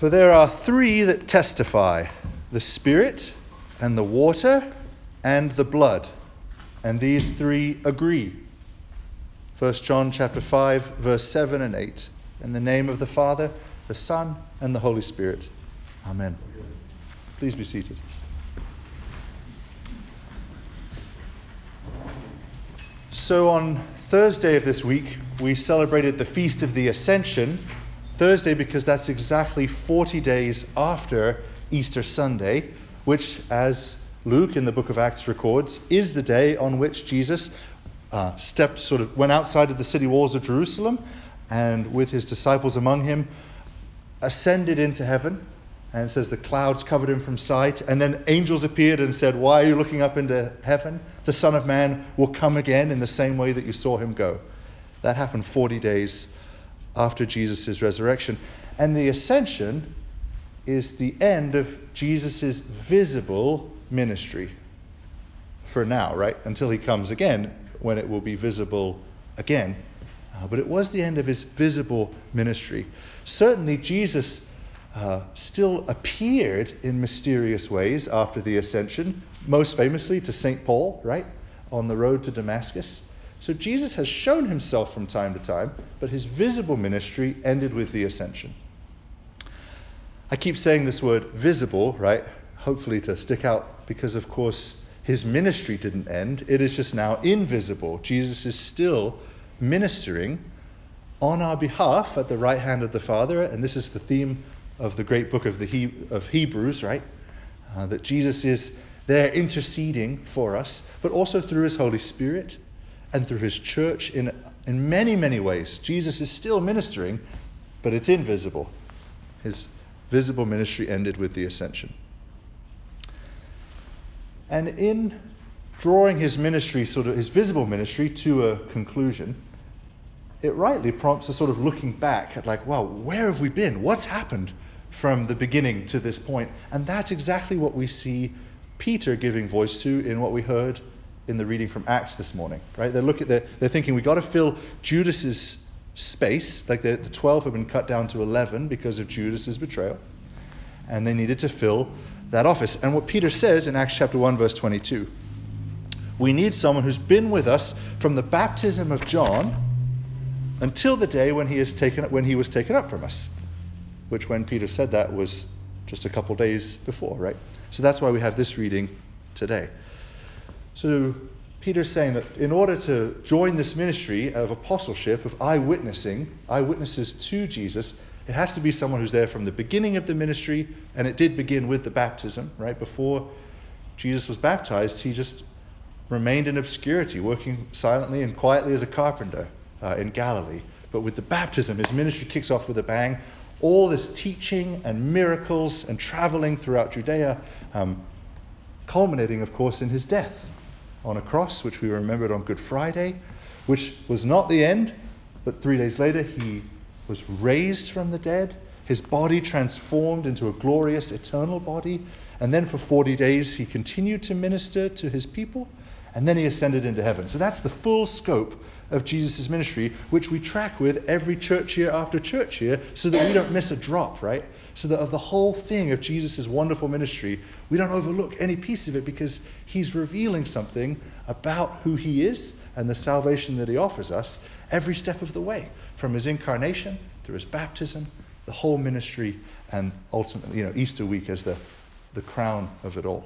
For there are three that testify the Spirit, and the water, and the blood. And these three agree. 1 John chapter 5, verse 7 and 8. In the name of the Father, the Son, and the Holy Spirit. Amen. Please be seated. So, on Thursday of this week, we celebrated the Feast of the Ascension. Thursday, because that's exactly 40 days after Easter Sunday, which, as Luke in the book of Acts records, is the day on which Jesus uh, stepped, sort of, went outside of the city walls of Jerusalem and with his disciples among him, ascended into heaven. And says the clouds covered him from sight. And then angels appeared and said, Why are you looking up into heaven? The Son of Man will come again in the same way that you saw him go. That happened 40 days after Jesus' resurrection. And the ascension is the end of Jesus' visible ministry. For now, right? Until he comes again, when it will be visible again. Uh, but it was the end of his visible ministry. Certainly, Jesus uh, still appeared in mysterious ways after the ascension, most famously to St. Paul, right? On the road to Damascus. So Jesus has shown himself from time to time, but his visible ministry ended with the ascension. I keep saying this word visible, right? Hopefully to stick out, because of course his ministry didn't end. It is just now invisible. Jesus is still ministering on our behalf at the right hand of the Father, and this is the theme of the great book of, the he- of Hebrews, right? Uh, that Jesus is there interceding for us, but also through his Holy Spirit and through his church in, in many, many ways. Jesus is still ministering, but it's invisible. His visible ministry ended with the ascension. And in drawing his ministry, sort of his visible ministry, to a conclusion, it rightly prompts a sort of looking back at, like, wow, where have we been? What's happened from the beginning to this point? And that's exactly what we see Peter giving voice to in what we heard in the reading from Acts this morning. Right? They look at the, they're thinking we've got to fill Judas's space. Like the, the 12 have been cut down to 11 because of Judas's betrayal. And they needed to fill that office. And what Peter says in Acts chapter 1, verse 22 we need someone who's been with us from the baptism of John until the day when he, is taken, when he was taken up from us. Which, when Peter said that, was just a couple days before, right? So that's why we have this reading today. So Peter's saying that in order to join this ministry of apostleship, of eyewitnessing, eyewitnesses to Jesus, it has to be someone who's there from the beginning of the ministry, and it did begin with the baptism, right? Before Jesus was baptized, he just remained in obscurity, working silently and quietly as a carpenter uh, in Galilee. But with the baptism, his ministry kicks off with a bang. All this teaching and miracles and traveling throughout Judea, um, culminating, of course, in his death on a cross, which we remembered on Good Friday, which was not the end, but three days later he was raised from the dead, his body transformed into a glorious eternal body, and then for 40 days he continued to minister to his people, and then he ascended into heaven. So that's the full scope of Jesus' ministry, which we track with every church year after church year, so that we don't miss a drop, right? So that of the whole thing of Jesus' wonderful ministry, we don't overlook any piece of it because he's revealing something about who he is and the salvation that he offers us every step of the way, from his incarnation through his baptism, the whole ministry, and ultimately, you know, Easter week as the, the crown of it all.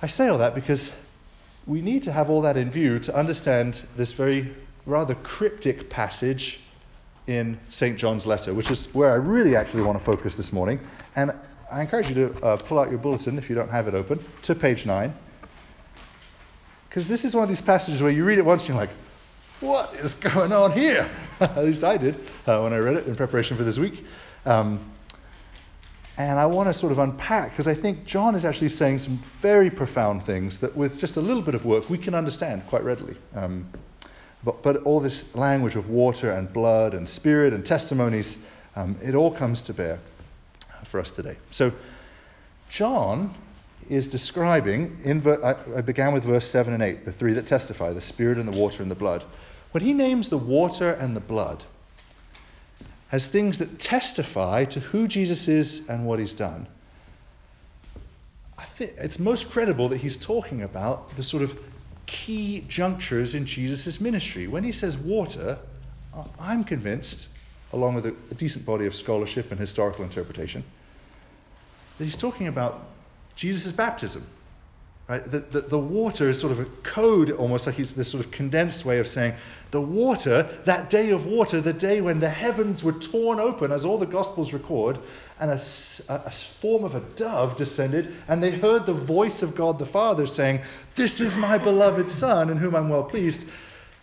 I say all that because we need to have all that in view to understand this very rather cryptic passage in St. John's letter, which is where I really actually want to focus this morning. And I encourage you to uh, pull out your bulletin if you don't have it open to page 9. Because this is one of these passages where you read it once and you're like, what is going on here? At least I did uh, when I read it in preparation for this week. Um, and I want to sort of unpack, because I think John is actually saying some very profound things that, with just a little bit of work, we can understand quite readily. Um, but, but, all this language of water and blood and spirit and testimonies, um, it all comes to bear for us today. So, John is describing, in ver- I, I began with verse 7 and 8, the three that testify the spirit and the water and the blood. When he names the water and the blood, as things that testify to who Jesus is and what he's done. I think it's most credible that he's talking about the sort of key junctures in Jesus' ministry. When he says water, I'm convinced, along with a, a decent body of scholarship and historical interpretation, that he's talking about Jesus' baptism. Right? The, the, the, water is sort of a code, almost like he's this sort of condensed way of saying the water, that day of water, the day when the heavens were torn open, as all the Gospels record, and a, a, a form of a dove descended, and they heard the voice of God the Father saying, This is my beloved Son, in whom I'm well pleased.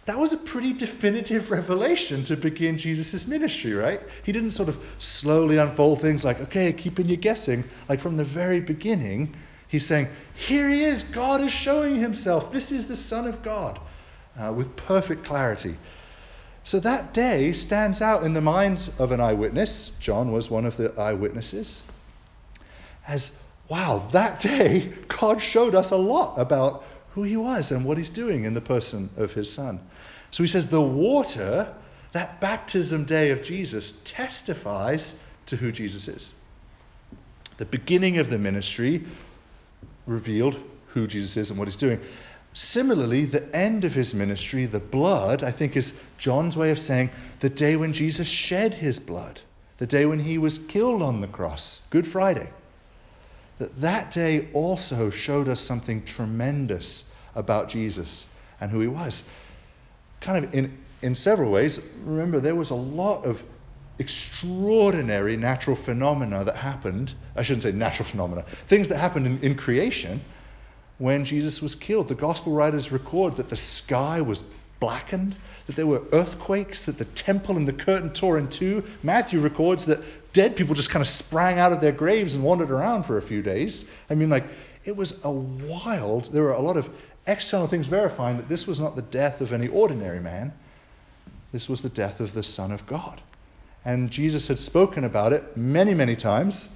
That was a pretty definitive revelation to begin Jesus' ministry, right? He didn't sort of slowly unfold things like, okay, keeping you guessing. Like from the very beginning, he's saying, here he is. God is showing himself. This is the Son of God uh, with perfect clarity. So that day stands out in the minds of an eyewitness. John was one of the eyewitnesses. As, wow, that day, God showed us a lot about who he was and what he's doing in the person of his son. So he says the water, that baptism day of Jesus, testifies to who Jesus is. The beginning of the ministry revealed who Jesus is and what he's doing. Similarly, the end of his ministry, the blood, I think is John's way of saying the day when Jesus shed his blood, the day when he was killed on the cross, Good Friday that that day also showed us something tremendous about Jesus and who he was. Kind of in, in several ways, remember, there was a lot of extraordinary natural phenomena that happened. I shouldn't say natural phenomena, things that happened in, in creation when Jesus was killed. The gospel writers record that the sky was blackened, that there were earthquakes, that the temple and the curtain tore in two. Matthew records that dead people just kind of sprang out of their graves and wandered around for a few days. I mean, like, it was a wild, there were a lot of external things verifying that this was not the death of any ordinary man. This was the death of the Son of God. And Jesus had spoken about it many, many times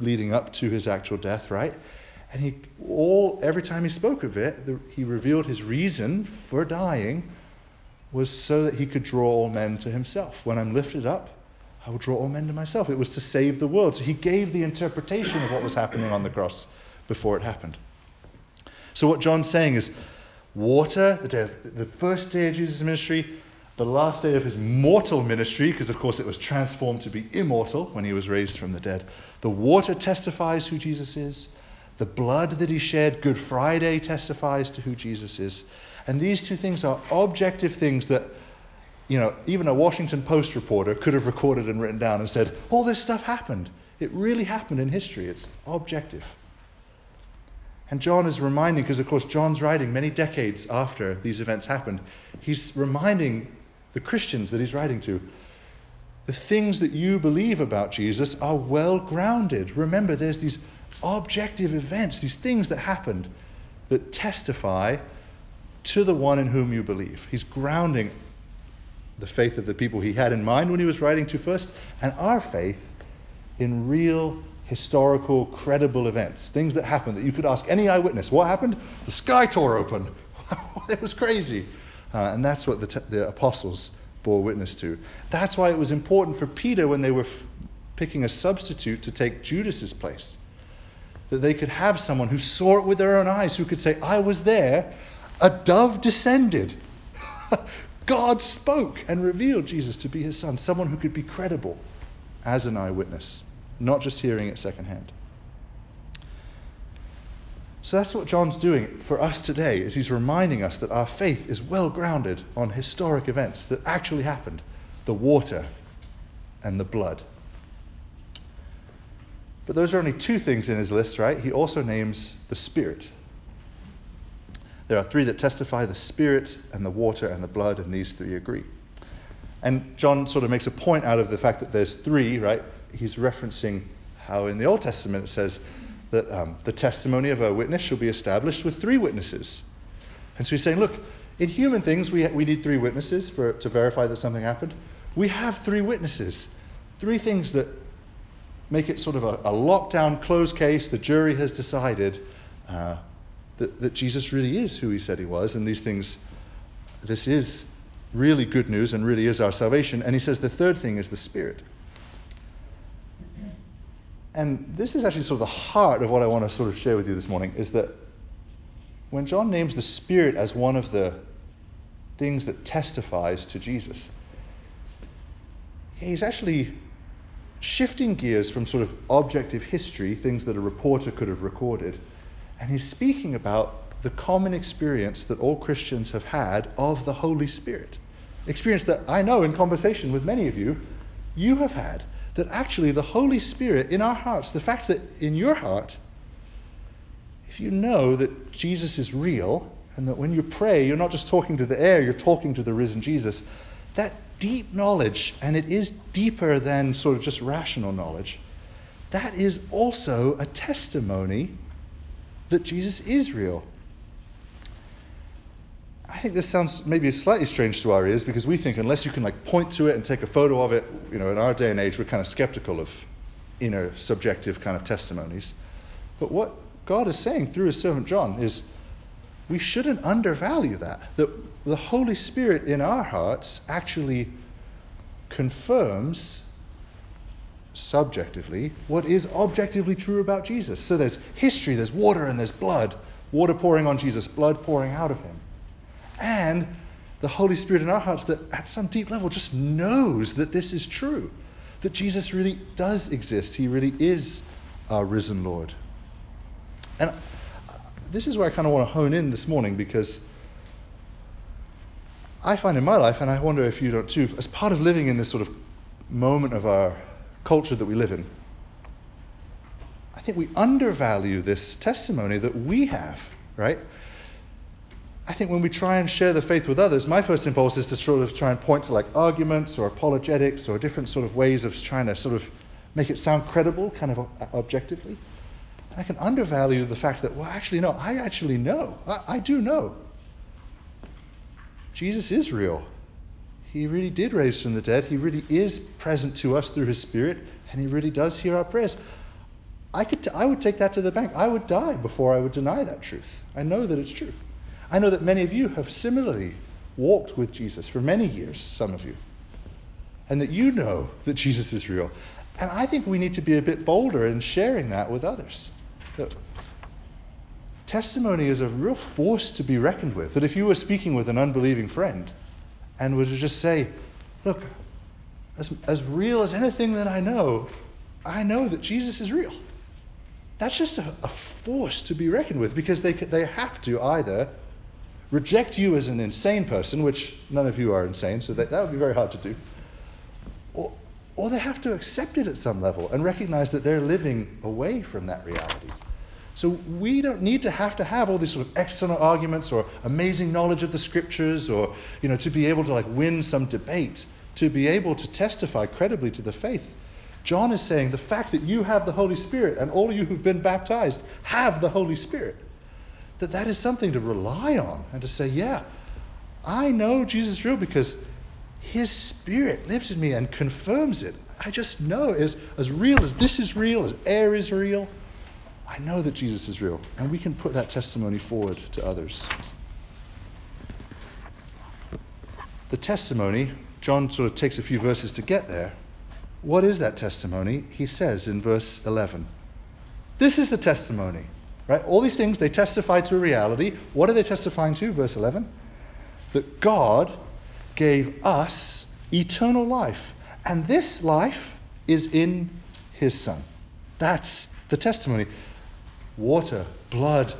leading up to his actual death, right? And he all every time he spoke of it, the, he revealed his reason for dying was so that he could draw all men to himself. When I'm lifted up, I will draw all men to myself. It was to save the world. So he gave the interpretation of what was happening on the cross before it happened. So what John's saying is water, the, of, the first day of Jesus' ministry, the last day of his mortal ministry, because of course it was transformed to be immortal when he was raised from the dead. The water testifies who Jesus is. The blood that he shed, Good Friday, testifies to who Jesus is. And these two things are objective things that, you know, even a Washington Post reporter could have recorded and written down and said, all this stuff happened. It really happened in history. It's objective. And John is reminding, because of course John's writing many decades after these events happened, he's reminding the Christians that he's writing to the things that you believe about Jesus are well grounded. Remember, there's these objective events, these things that happened that testify to the one in whom you believe. He's grounding the faith of the people he had in mind when he was writing to first, and our faith in real, historical, credible events. Things that happened that you could ask any eyewitness. What happened? The sky tore open. it was crazy. Uh, and that's what the, t- the apostles bore witness to. That's why it was important for Peter when they were f- picking a substitute to take Judas's place that they could have someone who saw it with their own eyes, who could say, I was there, a dove descended. God spoke and revealed Jesus to be his son, someone who could be credible as an eyewitness, not just hearing it secondhand. So that's what John's doing for us today is he's reminding us that our faith is well grounded on historic events that actually happened, the water and the blood. But those are only two things in his list, right? He also names the Spirit. There are three that testify the Spirit and the water and the blood, and these three agree. And John sort of makes a point out of the fact that there's three, right? He's referencing how in the Old Testament it says that um, the testimony of a witness shall be established with three witnesses. And so he's saying, look, in human things, we, we need three witnesses for, to verify that something happened. We have three witnesses. Three things that make it sort of a, a lockdown, closed case. The jury has decided uh, that, that Jesus really is who he said he was, and these things, this is really good news and really is our salvation. And he says the third thing is the Spirit. And this is actually sort of the heart of what I want to sort of share with you this morning is that when John names the Spirit as one of the things that testifies to Jesus, he's actually shifting gears from sort of objective history, things that a reporter could have recorded, and he's speaking about the common experience that all Christians have had of the Holy Spirit. Experience that I know in conversation with many of you, you have had that actually the Holy Spirit in our hearts, the fact that in your heart, if you know that Jesus is real, and that when you pray, you're not just talking to the air, you're talking to the risen Jesus, that deep knowledge, and it is deeper than sort of just rational knowledge, that is also a testimony that Jesus is real. I think this sounds maybe slightly strange to our ears because we think unless you can like point to it and take a photo of it, you know, in our day and age we're kind of skeptical of inner subjective kind of testimonies. But what God is saying through his servant John is we shouldn't undervalue that. That the Holy Spirit in our hearts actually confirms subjectively what is objectively true about Jesus. So there's history, there's water, and there's blood. Water pouring on Jesus, blood pouring out of him and the Holy Spirit in our hearts that at some deep level just knows that this is true, that Jesus really does exist. He really is our risen Lord. And this is where I kind of want to hone in this morning because I find in my life, and I wonder if you don't too, as part of living in this sort of moment of our culture that we live in, I think we undervalue this testimony that we have, right? I think when we try and share the faith with others, my first impulse is to sort of try and point to like arguments or apologetics or different sort of ways of trying to sort of make it sound credible, kind of uh, objectively. I can undervalue the fact that, well, actually, no, I actually know. I, I do know. Jesus is real. He really did raise from the dead. He really is present to us through His Spirit, and He really does hear our prayers. I, could t- I would take that to the bank. I would die before I would deny that truth. I know that it's true. I know that many of you have similarly walked with Jesus for many years, some of you, and that you know that Jesus is real. And I think we need to be a bit bolder in sharing that with others. That testimony is a real force to be reckoned with. That if you were speaking with an unbelieving friend and were to just say, Look, as, as real as anything that I know, I know that Jesus is real. That's just a, a force to be reckoned with because they, they have to either reject you as an insane person, which none of you are insane, so that, that would be very hard to do, or, or they have to accept it at some level and recognize that they're living away from that reality. So we don't need to have to have all these sort of external arguments or amazing knowledge of the scriptures or you know to be able to like win some debate, to be able to testify credibly to the faith. John is saying the fact that you have the Holy Spirit and all of you who've been baptized have the Holy Spirit that that is something to rely on and to say, yeah, I know Jesus is real because his spirit lives in me and confirms it. I just know as, as real as this is real, as air is real, I know that Jesus is real. And we can put that testimony forward to others. The testimony, John sort of takes a few verses to get there. What is that testimony? He says in verse 11 This is the testimony Right? All these things, they testify to a reality. What are they testifying to? Verse 11. That God gave us eternal life. And this life is in His Son. That's the testimony. Water, blood,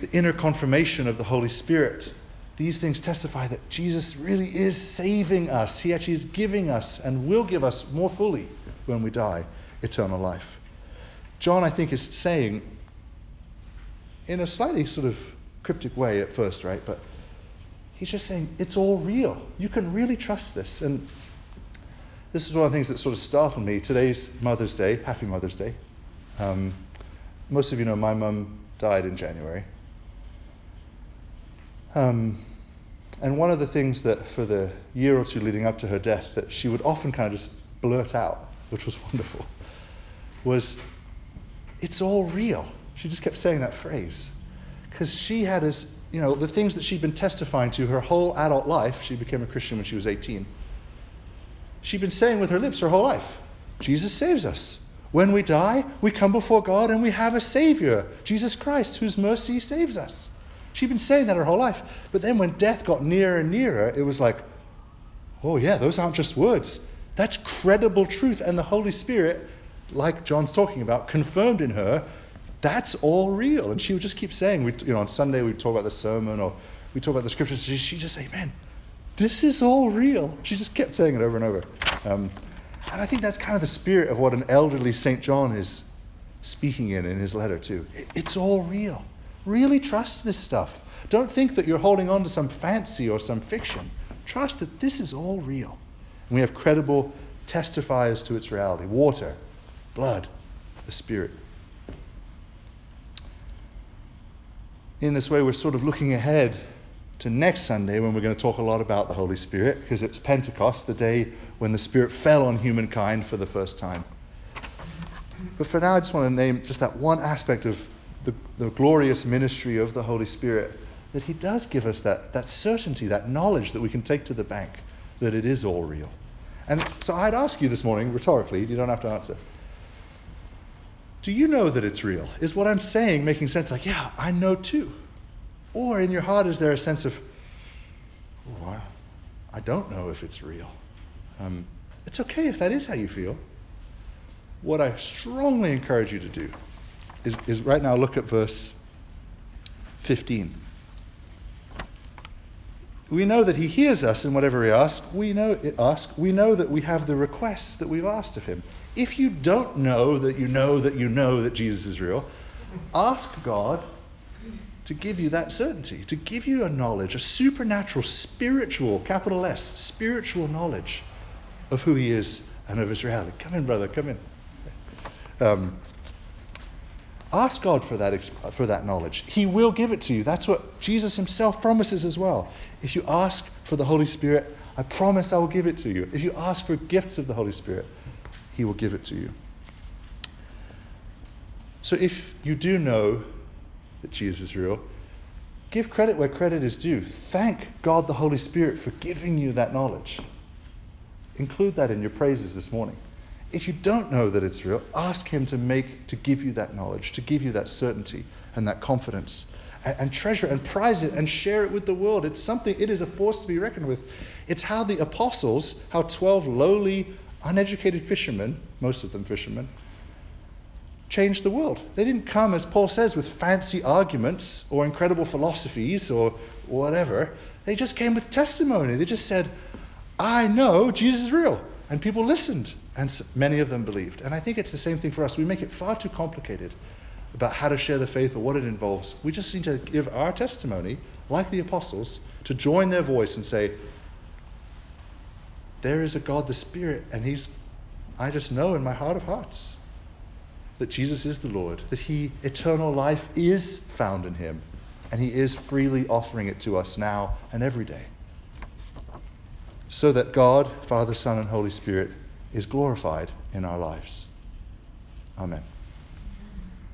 the inner confirmation of the Holy Spirit. These things testify that Jesus really is saving us. He actually is giving us and will give us more fully when we die eternal life. John, I think, is saying in a slightly sort of cryptic way at first, right? But he's just saying it's all real. You can really trust this. And this is one of the things that sort of startled me. Today's Mother's Day. Happy Mother's Day. Um, most of you know my mum died in January. Um, and one of the things that for the year or two leading up to her death that she would often kind of just blurt out, which was wonderful, was, It's all real. She just kept saying that phrase. Because she had as you know, the things that she'd been testifying to her whole adult life, she became a Christian when she was 18. She'd been saying with her lips her whole life, Jesus saves us. When we die, we come before God and we have a Savior, Jesus Christ, whose mercy saves us. She'd been saying that her whole life. But then when death got nearer and nearer, it was like, oh, yeah, those aren't just words. That's credible truth. And the Holy Spirit, like John's talking about, confirmed in her that's all real. And she would just keep saying, we, you know, on Sunday we'd talk about the sermon or we talk about the scriptures. She, she'd just say, man, this is all real. She just kept saying it over and over. Um, and I think that's kind of the spirit of what an elderly St. John is speaking in in his letter, too. It's all real. Really trust this stuff. Don't think that you're holding on to some fancy or some fiction. Trust that this is all real. And we have credible testifiers to its reality water, blood, the Spirit. In this way, we're sort of looking ahead to next Sunday when we're going to talk a lot about the Holy Spirit because it's Pentecost, the day when the Spirit fell on humankind for the first time. But for now, I just want to name just that one aspect of the, the glorious ministry of the Holy Spirit that He does give us that, that certainty, that knowledge that we can take to the bank that it is all real. And so I'd ask you this morning, rhetorically, you don't have to answer. Do you know that it's real? Is what I'm saying making sense? Like, yeah, I know too. Or in your heart, is there a sense of, oh, I don't know if it's real? Um, it's okay if that is how you feel. What I strongly encourage you to do is, is right now look at verse 15. We know that he hears us in whatever we ask. We know ask. We know that we have the requests that we've asked of him. If you don't know that you know that you know that Jesus is real, ask God to give you that certainty, to give you a knowledge, a supernatural, spiritual, capital S, spiritual knowledge of who he is and of his reality. Come in, brother, come in. Um, Ask God for that, for that knowledge. He will give it to you. That's what Jesus himself promises as well. If you ask for the Holy Spirit, I promise I will give it to you. If you ask for gifts of the Holy Spirit, He will give it to you. So if you do know that Jesus is real, give credit where credit is due. Thank God the Holy Spirit for giving you that knowledge. Include that in your praises this morning if you don't know that it's real, ask Him to make, to give you that knowledge, to give you that certainty and that confidence. And, treasure and prize it and share it with the world. It's something, it is a force to be reckoned with. It's how the apostles, how 12 lowly, uneducated fishermen, most of them fishermen, changed the world. They didn't come, as Paul says, with fancy arguments or incredible philosophies or whatever. They just came with testimony. They just said, I know Jesus is real. And people listened, and many of them believed. And I think it's the same thing for us. We make it far too complicated about how to share the faith or what it involves. We just need to give our testimony, like the apostles, to join their voice and say, There is a God, the Spirit, and He's, I just know in my heart of hearts that Jesus is the Lord, that He, eternal life, is found in Him, and He is freely offering it to us now and every day so that God, Father, Son, and Holy Spirit is glorified in our lives. Amen.